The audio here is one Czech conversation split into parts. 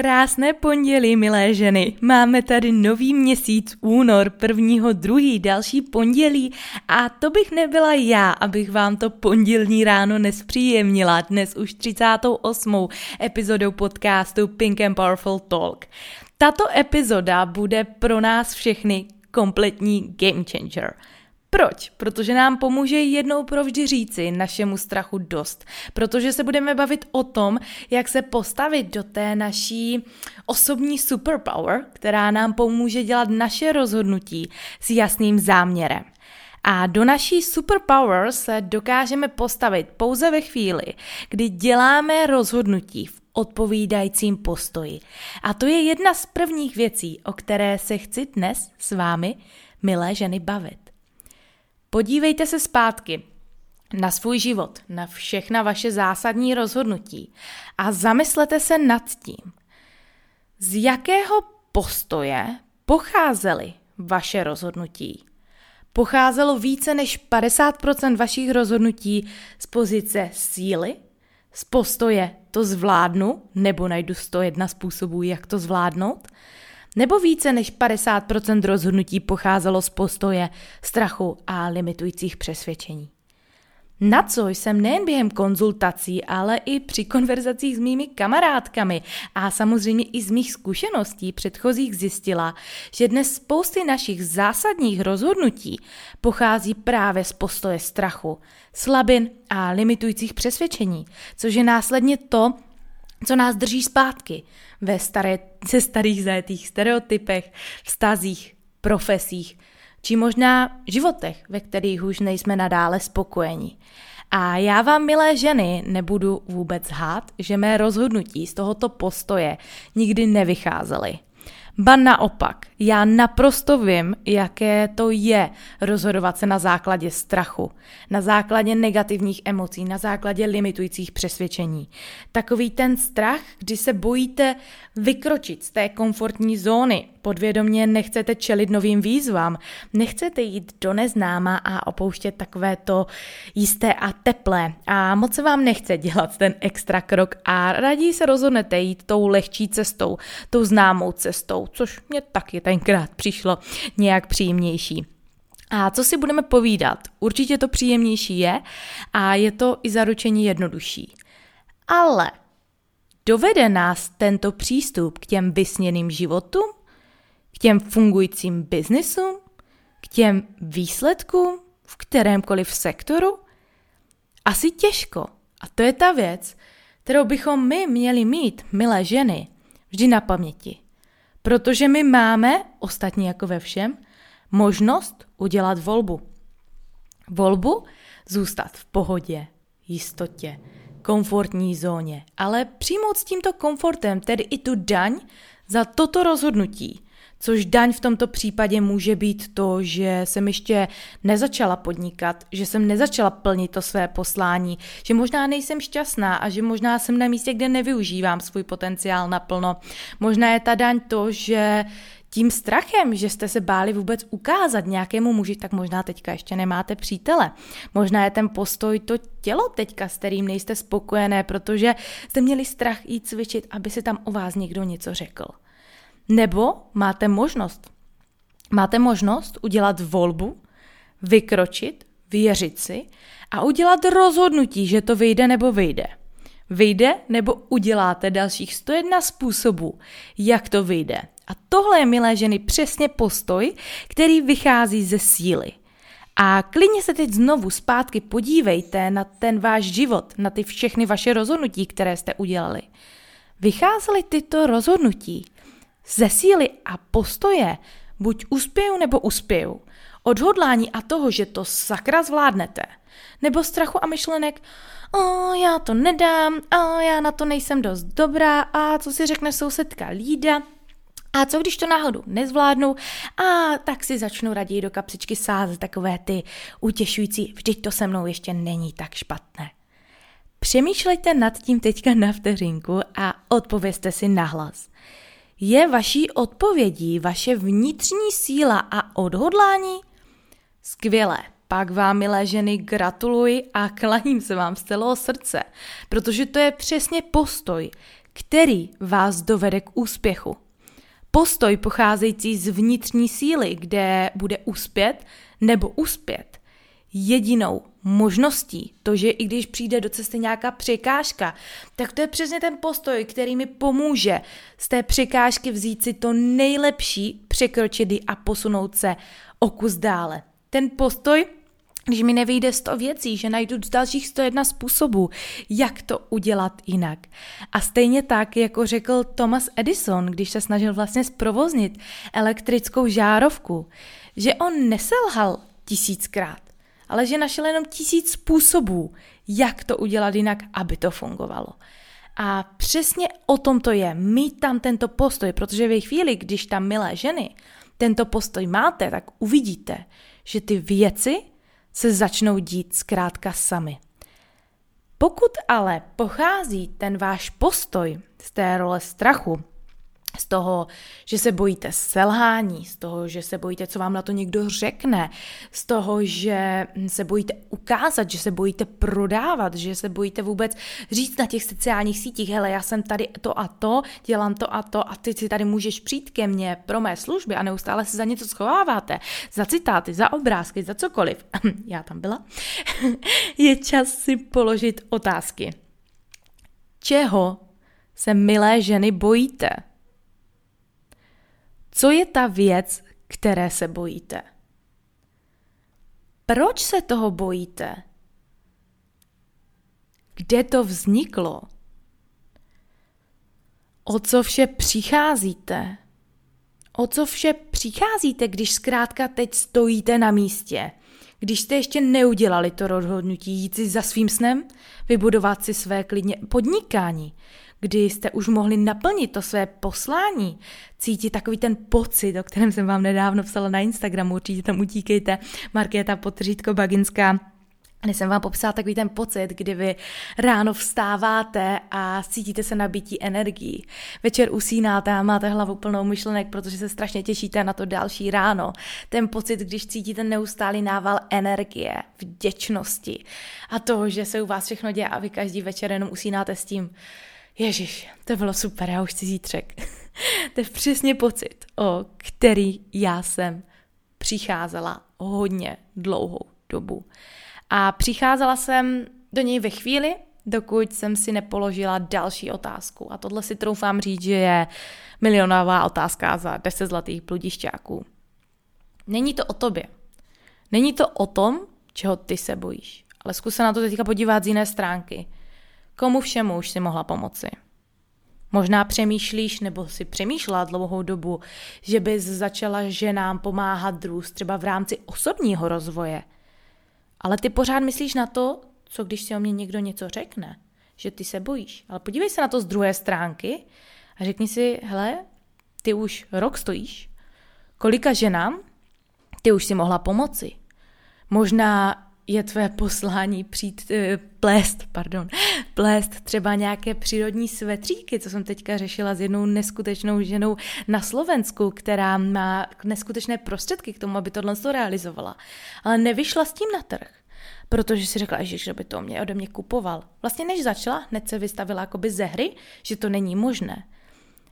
Krásné pondělí, milé ženy. Máme tady nový měsíc, únor, prvního, druhý, další pondělí a to bych nebyla já, abych vám to pondělní ráno nespříjemnila dnes už 38. epizodou podcastu Pink and Powerful Talk. Tato epizoda bude pro nás všechny kompletní game changer. Proč? Protože nám pomůže jednou provždy říci našemu strachu dost. Protože se budeme bavit o tom, jak se postavit do té naší osobní superpower, která nám pomůže dělat naše rozhodnutí s jasným záměrem. A do naší superpower se dokážeme postavit pouze ve chvíli, kdy děláme rozhodnutí v odpovídajícím postoji. A to je jedna z prvních věcí, o které se chci dnes s vámi, milé ženy, bavit. Podívejte se zpátky na svůj život, na všechna vaše zásadní rozhodnutí a zamyslete se nad tím, z jakého postoje pocházely vaše rozhodnutí. Pocházelo více než 50% vašich rozhodnutí z pozice síly, z postoje to zvládnu, nebo najdu 101 způsobů, jak to zvládnout, nebo více než 50% rozhodnutí pocházelo z postoje strachu a limitujících přesvědčení. Na co jsem nejen během konzultací, ale i při konverzacích s mými kamarádkami a samozřejmě i z mých zkušeností předchozích zjistila, že dnes spousty našich zásadních rozhodnutí pochází právě z postoje strachu, slabin a limitujících přesvědčení, což je následně to, co nás drží zpátky ve staré, se starých zajetých stereotypech, vztazích, profesích, či možná životech, ve kterých už nejsme nadále spokojeni. A já vám, milé ženy, nebudu vůbec hát, že mé rozhodnutí z tohoto postoje nikdy nevycházely. Ba naopak, já naprosto vím, jaké to je rozhodovat se na základě strachu, na základě negativních emocí, na základě limitujících přesvědčení. Takový ten strach, kdy se bojíte vykročit z té komfortní zóny, podvědomě nechcete čelit novým výzvám, nechcete jít do neznáma a opouštět takové to jisté a teplé a moc se vám nechce dělat ten extra krok a raději se rozhodnete jít tou lehčí cestou, tou známou cestou, což mě taky tenkrát přišlo nějak příjemnější. A co si budeme povídat? Určitě to příjemnější je a je to i zaručení jednodušší. Ale dovede nás tento přístup k těm vysněným životům? K těm fungujícím biznisům? K těm výsledkům v kterémkoliv sektoru? Asi těžko. A to je ta věc, kterou bychom my měli mít, milé ženy, vždy na paměti. Protože my máme, ostatně jako ve všem, možnost udělat volbu. Volbu zůstat v pohodě, jistotě, komfortní zóně, ale přijmout s tímto komfortem tedy i tu daň za toto rozhodnutí, Což daň v tomto případě může být to, že jsem ještě nezačala podnikat, že jsem nezačala plnit to své poslání, že možná nejsem šťastná a že možná jsem na místě, kde nevyužívám svůj potenciál naplno. Možná je ta daň to, že tím strachem, že jste se báli vůbec ukázat nějakému muži, tak možná teďka ještě nemáte přítele. Možná je ten postoj to tělo teďka, s kterým nejste spokojené, protože jste měli strach jít cvičit, aby si tam o vás někdo něco řekl. Nebo máte možnost. Máte možnost udělat volbu, vykročit, věřit si a udělat rozhodnutí, že to vyjde nebo vyjde. Vyjde nebo uděláte dalších 101 způsobů, jak to vyjde. A tohle je, milé ženy, přesně postoj, který vychází ze síly. A klidně se teď znovu zpátky podívejte na ten váš život, na ty všechny vaše rozhodnutí, které jste udělali. Vycházely tyto rozhodnutí ze síly a postoje buď uspěju nebo uspěju. odhodlání a toho, že to sakra zvládnete, nebo strachu a myšlenek, o, já to nedám, o, já na to nejsem dost dobrá, a co si řekne sousedka Lída, a co když to náhodou nezvládnu a tak si začnu raději do kapsičky sázet takové ty utěšující, vždyť to se mnou ještě není tak špatné. Přemýšlejte nad tím teďka na vteřinku a odpovězte si nahlas. Je vaší odpovědí vaše vnitřní síla a odhodlání? Skvělé, pak vám, milé ženy, gratuluji a klaním se vám z celého srdce, protože to je přesně postoj, který vás dovede k úspěchu. Postoj pocházející z vnitřní síly, kde bude uspět nebo uspět. Jedinou možností, to, že i když přijde do cesty nějaká překážka, tak to je přesně ten postoj, který mi pomůže z té překážky vzít si to nejlepší, překročit a posunout se o kus dále. Ten postoj když mi nevyjde 100 věcí, že najdu dalších 101 způsobů, jak to udělat jinak. A stejně tak, jako řekl Thomas Edison, když se snažil vlastně zprovoznit elektrickou žárovku, že on neselhal tisíckrát, ale že našel jenom tisíc způsobů, jak to udělat jinak, aby to fungovalo. A přesně o tom to je, mít tam tento postoj, protože ve chvíli, když tam milé ženy tento postoj máte, tak uvidíte, že ty věci se začnou dít zkrátka sami. Pokud ale pochází ten váš postoj z té role strachu, z toho, že se bojíte selhání, z toho, že se bojíte, co vám na to někdo řekne, z toho, že se bojíte ukázat, že se bojíte prodávat, že se bojíte vůbec říct na těch sociálních sítích, hele, já jsem tady to a to, dělám to a to a ty si tady můžeš přijít ke mně pro mé služby a neustále se za něco schováváte, za citáty, za obrázky, za cokoliv. já tam byla. Je čas si položit otázky. Čeho se milé ženy bojíte? Co je ta věc, které se bojíte? Proč se toho bojíte? Kde to vzniklo? O co vše přicházíte? O co vše přicházíte, když zkrátka teď stojíte na místě? Když jste ještě neudělali to rozhodnutí jít si za svým snem, vybudovat si své klidně podnikání, kdy jste už mohli naplnit to své poslání, cítit takový ten pocit, o kterém jsem vám nedávno psala na Instagramu, určitě tam utíkejte, Markéta Potřítko Baginská, kdy jsem vám popsala takový ten pocit, kdy vy ráno vstáváte a cítíte se nabití energií. Večer usínáte a máte hlavu plnou myšlenek, protože se strašně těšíte na to další ráno. Ten pocit, když cítíte neustálý nával energie, vděčnosti a toho, že se u vás všechno děje a vy každý večer jenom usínáte s tím, Ježíš, to bylo super, já už chci zítřek. to je přesně pocit, o který já jsem přicházela hodně dlouhou dobu. A přicházela jsem do něj ve chvíli, dokud jsem si nepoložila další otázku. A tohle si troufám říct, že je milionová otázka za 10 zlatých pludišťáků. Není to o tobě. Není to o tom, čeho ty se bojíš. Ale zkus se na to teďka podívat z jiné stránky. Komu všemu už si mohla pomoci? Možná přemýšlíš nebo si přemýšlela dlouhou dobu, že bys začala ženám pomáhat růst třeba v rámci osobního rozvoje. Ale ty pořád myslíš na to, co když si o mě někdo něco řekne, že ty se bojíš. Ale podívej se na to z druhé stránky a řekni si, hele, ty už rok stojíš, kolika ženám ty už si mohla pomoci. Možná je tvé poslání přijít, uh, plést, pardon, plést třeba nějaké přírodní svetříky, co jsem teďka řešila s jednou neskutečnou ženou na Slovensku, která má neskutečné prostředky k tomu, aby tohle to realizovala. Ale nevyšla s tím na trh protože si řekla, že by to mě ode mě kupoval. Vlastně než začala, hned se vystavila jakoby ze hry, že to není možné.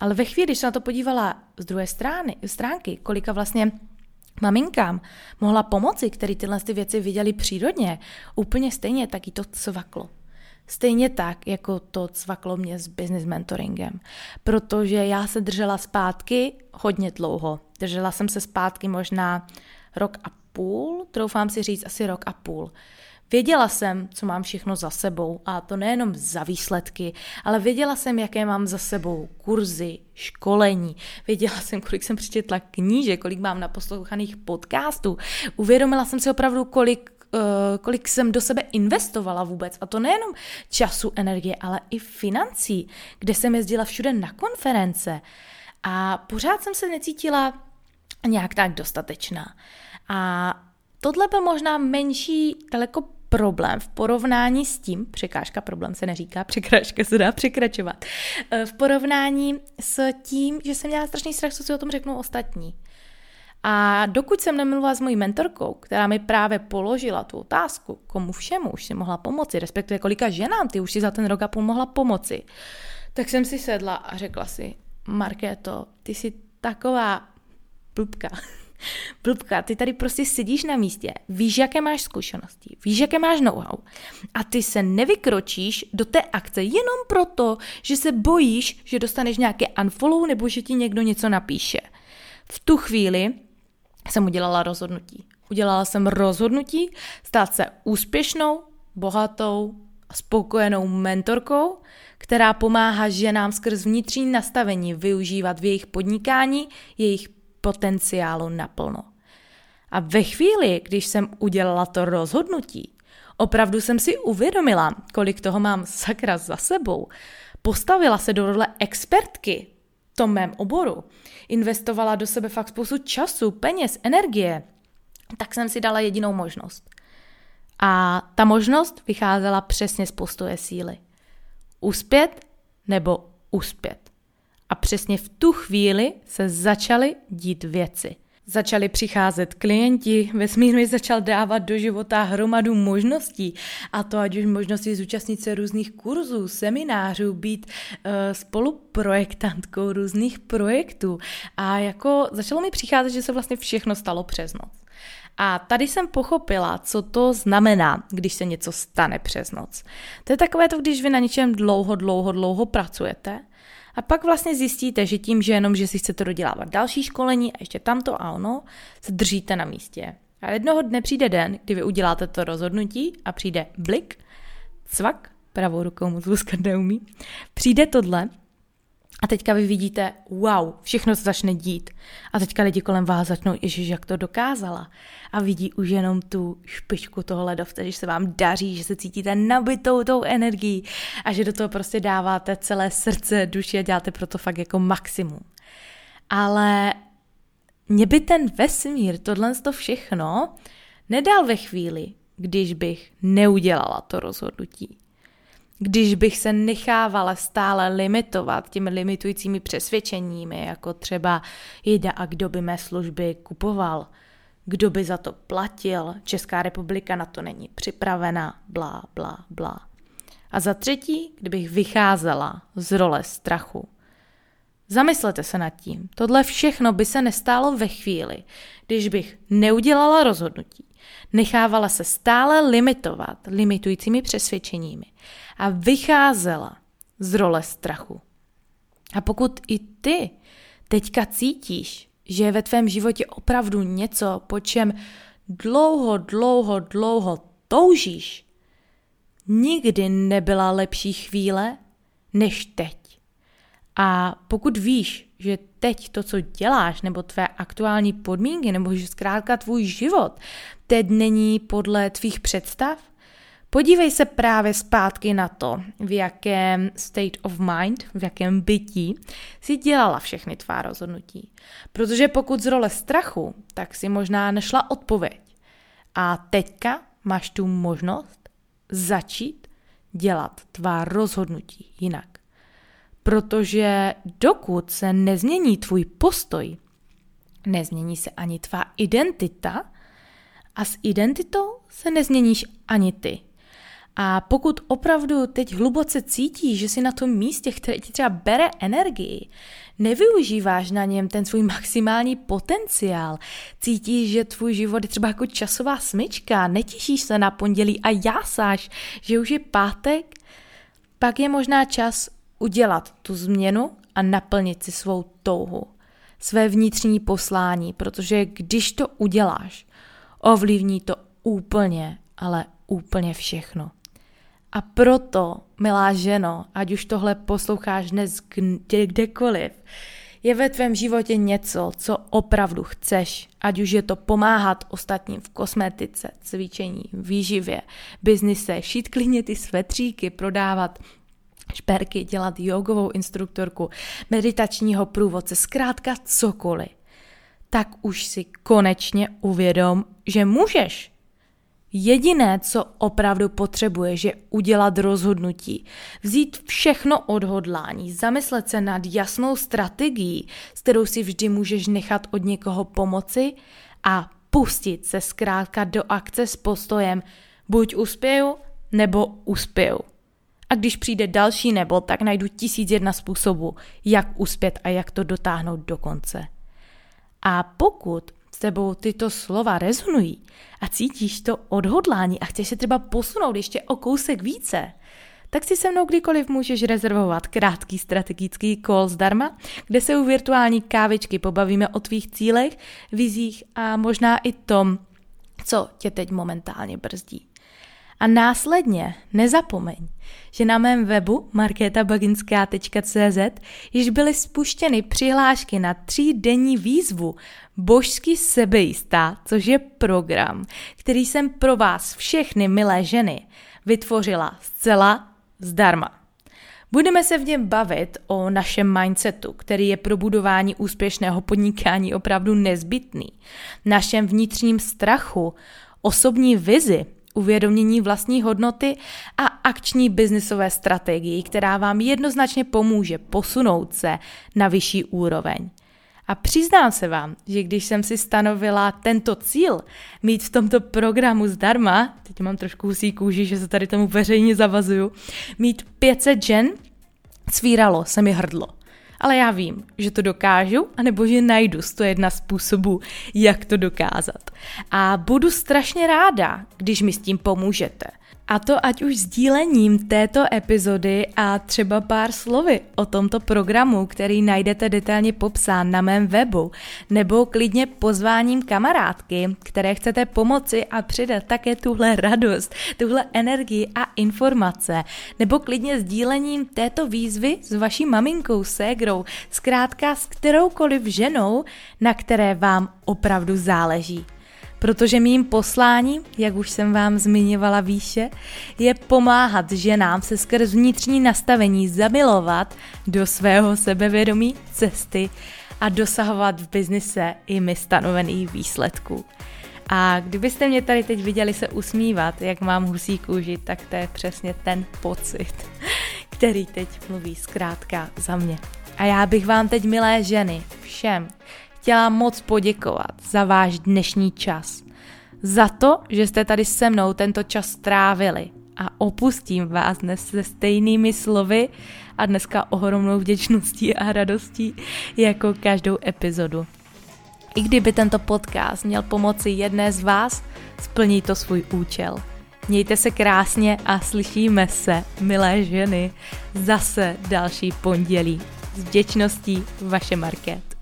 Ale ve chvíli, když se na to podívala z druhé strany, stránky, kolika vlastně maminkám mohla pomoci, který tyhle ty věci viděli přírodně, úplně stejně taky to cvaklo. Stejně tak, jako to cvaklo mě s business mentoringem. Protože já se držela zpátky hodně dlouho. Držela jsem se zpátky možná rok a půl, troufám si říct asi rok a půl. Věděla jsem, co mám všechno za sebou a to nejenom za výsledky, ale věděla jsem, jaké mám za sebou kurzy, školení. Věděla jsem, kolik jsem přečetla knížek, kolik mám naposlouchaných podcastů. Uvědomila jsem si opravdu, kolik uh, kolik jsem do sebe investovala vůbec. A to nejenom času, energie, ale i financí, kde jsem jezdila všude na konference. A pořád jsem se necítila nějak tak dostatečná. A tohle byl možná menší, daleko problém v porovnání s tím, překážka, problém se neříká, překážka se dá překračovat, eh, v porovnání s tím, že jsem měla strašný strach, co si o tom řeknou ostatní. A dokud jsem nemluvila s mojí mentorkou, která mi právě položila tu otázku, komu všemu už si mohla pomoci, respektive kolika ženám ty už si za ten rok a půl mohla pomoci, tak jsem si sedla a řekla si, Markéto, ty jsi taková blbka. Blbka, ty tady prostě sedíš na místě, víš, jaké máš zkušenosti, víš, jaké máš know-how a ty se nevykročíš do té akce jenom proto, že se bojíš, že dostaneš nějaké unfollow nebo že ti někdo něco napíše. V tu chvíli jsem udělala rozhodnutí. Udělala jsem rozhodnutí stát se úspěšnou, bohatou a spokojenou mentorkou, která pomáhá ženám skrz vnitřní nastavení využívat v jejich podnikání jejich potenciálu naplno. A ve chvíli, když jsem udělala to rozhodnutí, opravdu jsem si uvědomila, kolik toho mám sakra za sebou. Postavila se do role expertky v tom mém oboru. Investovala do sebe fakt spoustu času, peněz, energie. Tak jsem si dala jedinou možnost. A ta možnost vycházela přesně z postoje síly. Uspět nebo uspět. A přesně v tu chvíli se začaly dít věci. Začali přicházet klienti, vesmír mi začal dávat do života hromadu možností, a to ať už možnosti zúčastnit se různých kurzů, seminářů, být uh, spoluprojektantkou různých projektů. A jako začalo mi přicházet, že se vlastně všechno stalo přes noc. A tady jsem pochopila, co to znamená, když se něco stane přes noc. To je takové to, když vy na něčem dlouho, dlouho, dlouho pracujete a pak vlastně zjistíte, že tím, že jenom, že si chcete dodělávat další školení a ještě tamto a ono, se držíte na místě. A jednoho dne přijde den, kdy vy uděláte to rozhodnutí a přijde blik, cvak, pravou rukou moc neumí, přijde tohle a teďka vy vidíte, wow, všechno se začne dít. A teďka lidi kolem vás začnou, ježiš, jak to dokázala. A vidí už jenom tu špičku toho ledovce, že se vám daří, že se cítíte nabitou tou energií a že do toho prostě dáváte celé srdce, duši a děláte pro to fakt jako maximum. Ale mě by ten vesmír, tohle to všechno, nedal ve chvíli, když bych neudělala to rozhodnutí když bych se nechávala stále limitovat těmi limitujícími přesvědčeními, jako třeba jde a kdo by mé služby kupoval, kdo by za to platil, Česká republika na to není připravena, blá, blá, blá. A za třetí, kdybych vycházela z role strachu. Zamyslete se nad tím, tohle všechno by se nestálo ve chvíli, když bych neudělala rozhodnutí, nechávala se stále limitovat limitujícími přesvědčeními a vycházela z role strachu. A pokud i ty teďka cítíš, že je ve tvém životě opravdu něco, po čem dlouho, dlouho, dlouho toužíš, nikdy nebyla lepší chvíle než teď. A pokud víš, že teď to, co děláš, nebo tvé aktuální podmínky, nebo že zkrátka tvůj život teď není podle tvých představ, podívej se právě zpátky na to, v jakém state of mind, v jakém bytí si dělala všechny tvá rozhodnutí. Protože pokud z role strachu, tak si možná nešla odpověď. A teďka máš tu možnost začít dělat tvá rozhodnutí jinak. Protože dokud se nezmění tvůj postoj, nezmění se ani tvá identita a s identitou se nezměníš ani ty. A pokud opravdu teď hluboce cítíš, že jsi na tom místě, které ti třeba bere energii, nevyužíváš na něm ten svůj maximální potenciál, cítíš, že tvůj život je třeba jako časová smyčka, netěšíš se na pondělí a jásáš, že už je pátek, pak je možná čas udělat tu změnu a naplnit si svou touhu, své vnitřní poslání, protože když to uděláš, ovlivní to úplně, ale úplně všechno. A proto, milá ženo, ať už tohle posloucháš dnes kde, kdekoliv, je ve tvém životě něco, co opravdu chceš, ať už je to pomáhat ostatním v kosmetice, cvičení, výživě, biznise, šít klidně ty svetříky, prodávat šperky, dělat jogovou instruktorku, meditačního průvodce, zkrátka cokoliv, tak už si konečně uvědom, že můžeš. Jediné, co opravdu potřebuješ, je udělat rozhodnutí, vzít všechno odhodlání, zamyslet se nad jasnou strategií, s kterou si vždy můžeš nechat od někoho pomoci a pustit se zkrátka do akce s postojem buď uspěju, nebo uspěju. A když přijde další nebo, tak najdu tisíc jedna způsobů, jak uspět a jak to dotáhnout do konce. A pokud s tebou tyto slova rezonují a cítíš to odhodlání a chceš se třeba posunout ještě o kousek více, tak si se mnou kdykoliv můžeš rezervovat krátký strategický call zdarma, kde se u virtuální kávičky pobavíme o tvých cílech, vizích a možná i tom, co tě teď momentálně brzdí. A následně nezapomeň, že na mém webu marketabaginská.cz již byly spuštěny přihlášky na třídenní výzvu Božsky sebejistá, což je program, který jsem pro vás všechny milé ženy vytvořila zcela zdarma. Budeme se v něm bavit o našem mindsetu, který je pro budování úspěšného podnikání opravdu nezbytný, našem vnitřním strachu, osobní vizi, uvědomění vlastní hodnoty a akční biznisové strategii, která vám jednoznačně pomůže posunout se na vyšší úroveň. A přiznám se vám, že když jsem si stanovila tento cíl, mít v tomto programu zdarma, teď mám trošku husí kůži, že se tady tomu veřejně zavazuju, mít 500 žen, svíralo se mi hrdlo. Ale já vím, že to dokážu, anebo že najdu jedna způsobů, jak to dokázat. A budu strašně ráda, když mi s tím pomůžete. A to ať už sdílením této epizody a třeba pár slovy o tomto programu, který najdete detailně popsán na mém webu, nebo klidně pozváním kamarádky, které chcete pomoci a přidat také tuhle radost, tuhle energii a informace, nebo klidně sdílením této výzvy s vaší maminkou, ségrou, zkrátka s kteroukoliv ženou, na které vám opravdu záleží protože mým posláním, jak už jsem vám zmiňovala výše, je pomáhat ženám se skrz vnitřní nastavení zamilovat do svého sebevědomí cesty a dosahovat v biznise i mi stanovených výsledků. A kdybyste mě tady teď viděli se usmívat, jak mám husí kůži, tak to je přesně ten pocit, který teď mluví zkrátka za mě. A já bych vám teď, milé ženy, všem chtěla moc poděkovat za váš dnešní čas. Za to, že jste tady se mnou tento čas strávili a opustím vás dnes se stejnými slovy a dneska ohromnou vděčností a radostí jako každou epizodu. I kdyby tento podcast měl pomoci jedné z vás, splní to svůj účel. Mějte se krásně a slyšíme se, milé ženy, zase další pondělí. S vděčností, vaše Market.